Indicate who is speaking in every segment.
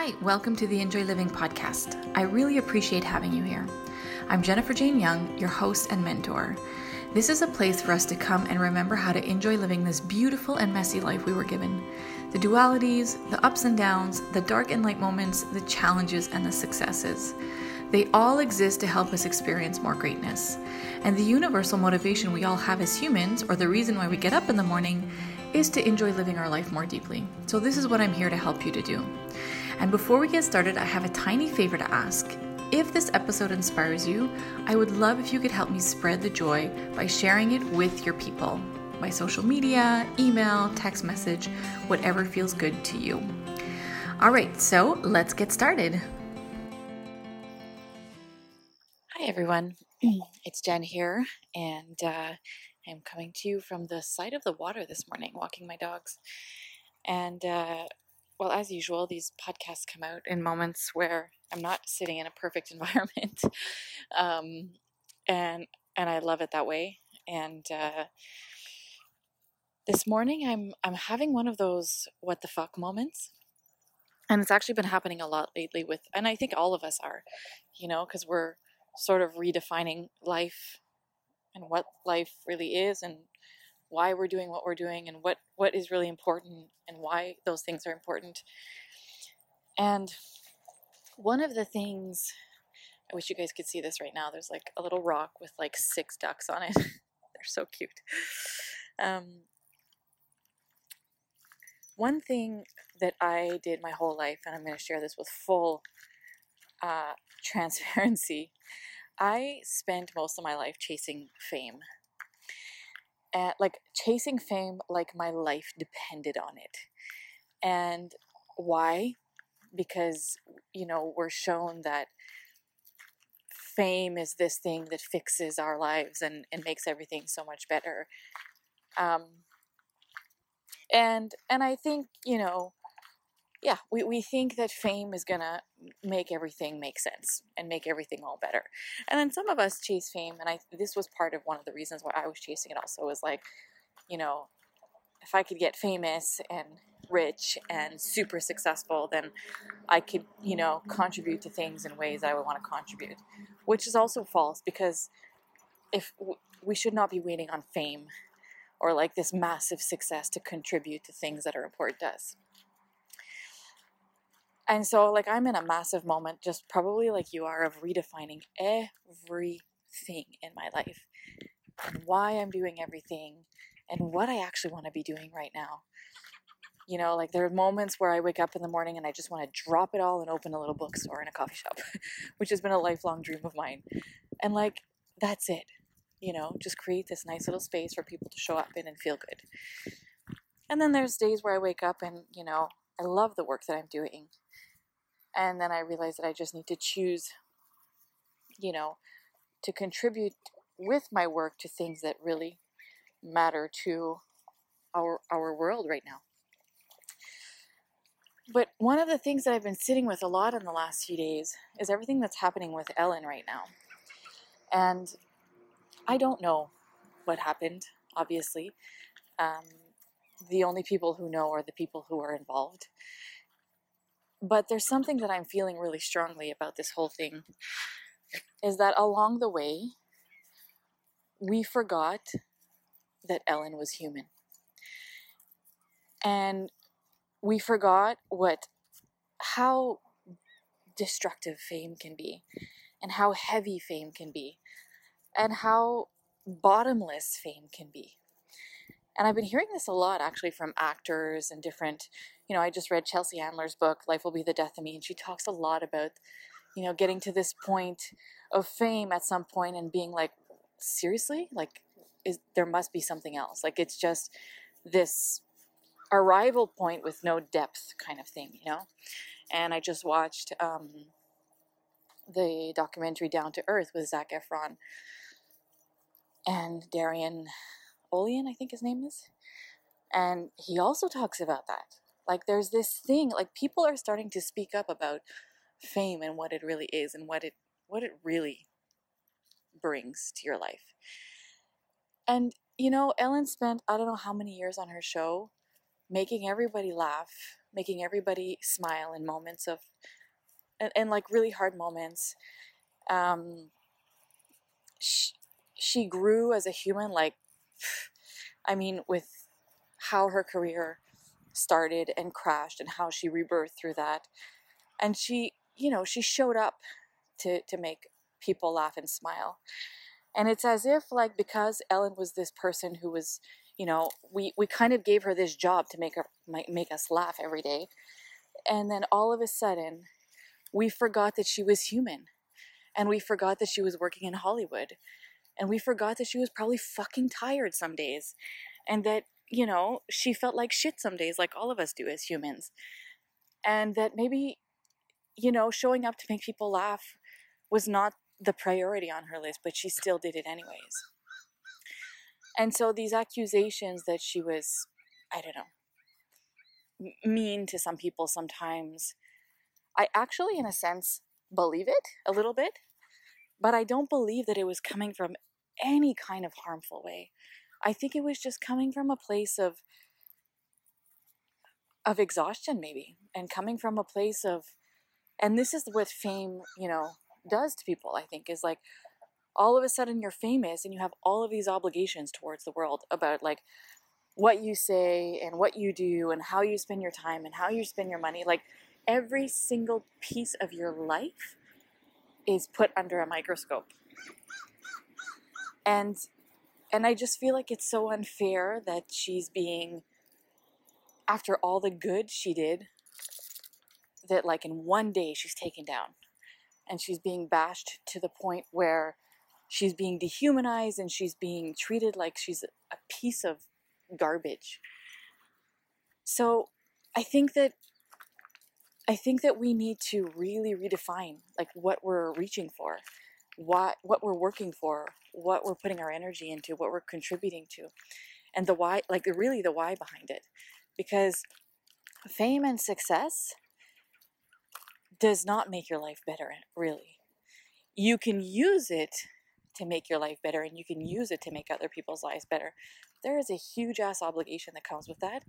Speaker 1: Hi, welcome to the Enjoy Living podcast. I really appreciate having you here. I'm Jennifer Jane Young, your host and mentor. This is a place for us to come and remember how to enjoy living this beautiful and messy life we were given. The dualities, the ups and downs, the dark and light moments, the challenges, and the successes. They all exist to help us experience more greatness. And the universal motivation we all have as humans, or the reason why we get up in the morning, is to enjoy living our life more deeply. So, this is what I'm here to help you to do. And before we get started, I have a tiny favor to ask. If this episode inspires you, I would love if you could help me spread the joy by sharing it with your people by social media, email, text message, whatever feels good to you. All right, so let's get started. Hi, everyone. It's Jen here, and uh, I'm coming to you from the side of the water this morning, walking my dogs. And uh, well, as usual, these podcasts come out in moments where I'm not sitting in a perfect environment, um, and and I love it that way. And uh, this morning, I'm I'm having one of those what the fuck moments, and it's actually been happening a lot lately with, and I think all of us are, you know, because we're sort of redefining life and what life really is and why we're doing what we're doing and what what is really important and why those things are important. And one of the things i wish you guys could see this right now there's like a little rock with like six ducks on it. They're so cute. Um, one thing that i did my whole life and i'm going to share this with full uh, transparency I spent most of my life chasing fame. And like chasing fame like my life depended on it. And why? Because, you know, we're shown that fame is this thing that fixes our lives and, and makes everything so much better. Um, and and I think, you know, yeah, we, we think that fame is gonna make everything make sense and make everything all better. And then some of us chase fame, and I this was part of one of the reasons why I was chasing it also was like, you know, if I could get famous and rich and super successful, then I could, you know, contribute to things in ways I would want to contribute, which is also false because if we should not be waiting on fame or like this massive success to contribute to things that are important to us. And so, like, I'm in a massive moment, just probably like you are, of redefining everything in my life and why I'm doing everything and what I actually want to be doing right now. You know, like there are moments where I wake up in the morning and I just want to drop it all and open a little bookstore in a coffee shop, which has been a lifelong dream of mine. And like, that's it. You know, just create this nice little space for people to show up in and feel good. And then there's days where I wake up and, you know, I love the work that I'm doing. And then I realized that I just need to choose, you know, to contribute with my work to things that really matter to our our world right now. But one of the things that I've been sitting with a lot in the last few days is everything that's happening with Ellen right now. And I don't know what happened, obviously. Um, the only people who know are the people who are involved. But there's something that I'm feeling really strongly about this whole thing is that along the way, we forgot that Ellen was human. And we forgot what how destructive fame can be and how heavy fame can be and how bottomless fame can be. And I've been hearing this a lot actually from actors and different, you know, I just read Chelsea Handler's book, Life Will Be the Death of Me, and she talks a lot about, you know, getting to this point of fame at some point and being like, seriously? Like, is there must be something else. Like it's just this arrival point with no depth kind of thing, you know? And I just watched um, the documentary Down to Earth with Zac Efron and Darian Olien, I think his name is. And he also talks about that. Like there's this thing, like people are starting to speak up about fame and what it really is and what it what it really brings to your life. And you know, Ellen spent I don't know how many years on her show making everybody laugh making everybody smile in moments of, and, and like really hard moments. Um, she, she grew as a human, like, I mean, with how her career started and crashed and how she rebirthed through that. And she, you know, she showed up to, to make people laugh and smile. And it's as if, like, because Ellen was this person who was, you know, we, we kind of gave her this job to make her make us laugh every day. And then all of a sudden, we forgot that she was human. And we forgot that she was working in Hollywood. And we forgot that she was probably fucking tired some days. And that, you know, she felt like shit some days, like all of us do as humans. And that maybe, you know, showing up to make people laugh was not the priority on her list, but she still did it anyways. And so these accusations that she was, I don't know, mean to some people sometimes, I actually, in a sense, believe it a little bit, but I don't believe that it was coming from any kind of harmful way. I think it was just coming from a place of of exhaustion maybe and coming from a place of and this is what fame, you know, does to people, I think, is like all of a sudden you're famous and you have all of these obligations towards the world about like what you say and what you do and how you spend your time and how you spend your money. Like every single piece of your life is put under a microscope. And and I just feel like it's so unfair that she's being after all the good she did that like in one day she's taken down and she's being bashed to the point where she's being dehumanized and she's being treated like she's a piece of garbage. So I think that I think that we need to really redefine like what we're reaching for, what what we're working for, what we're putting our energy into, what we're contributing to, and the why like really the why behind it. Because fame and success does not make your life better, really. You can use it to make your life better and you can use it to make other people's lives better. There is a huge ass obligation that comes with that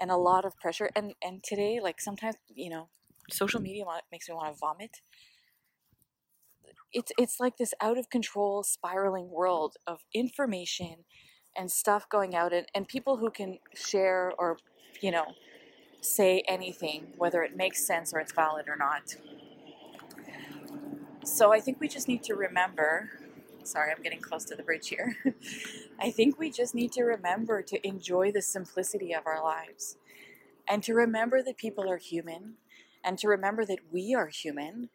Speaker 1: and a lot of pressure. And, and today, like sometimes, you know, social media makes me want to vomit. It's, it's like this out of control spiraling world of information and stuff going out and, and people who can share or, you know, say anything, whether it makes sense or it's valid or not. So I think we just need to remember. Sorry, I'm getting close to the bridge here. I think we just need to remember to enjoy the simplicity of our lives and to remember that people are human and to remember that we are human.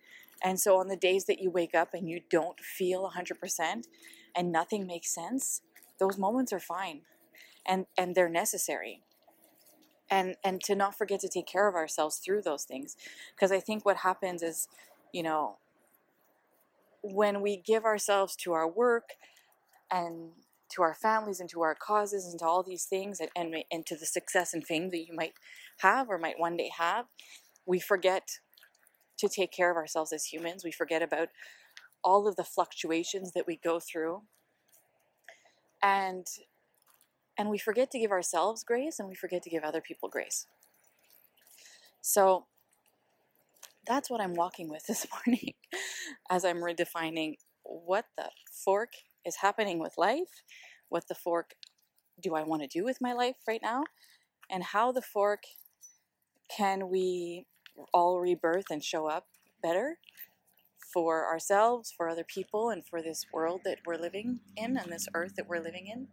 Speaker 1: And so on the days that you wake up and you don't feel 100% and nothing makes sense, those moments are fine and, and they're necessary and and to not forget to take care of ourselves through those things because i think what happens is you know when we give ourselves to our work and to our families and to our causes and to all these things and, and, and to the success and fame that you might have or might one day have we forget to take care of ourselves as humans we forget about all of the fluctuations that we go through and and we forget to give ourselves grace and we forget to give other people grace. So that's what I'm walking with this morning as I'm redefining what the fork is happening with life, what the fork do I want to do with my life right now, and how the fork can we all rebirth and show up better for ourselves, for other people, and for this world that we're living in and this earth that we're living in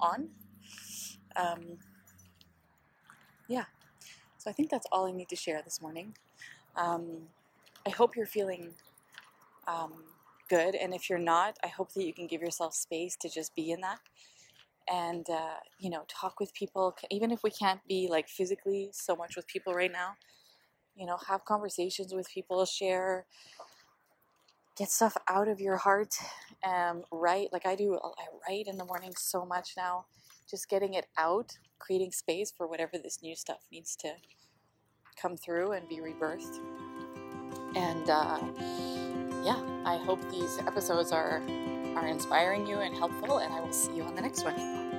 Speaker 1: on um, yeah, so I think that's all I need to share this morning. Um, I hope you're feeling um, good, and if you're not, I hope that you can give yourself space to just be in that and uh, you know talk with people even if we can't be like physically so much with people right now you know have conversations with people share get stuff out of your heart um, write like i do i write in the morning so much now just getting it out, creating space for whatever this new stuff needs to come through and be rebirthed. And uh, yeah, I hope these episodes are are inspiring you and helpful, and I will see you on the next one.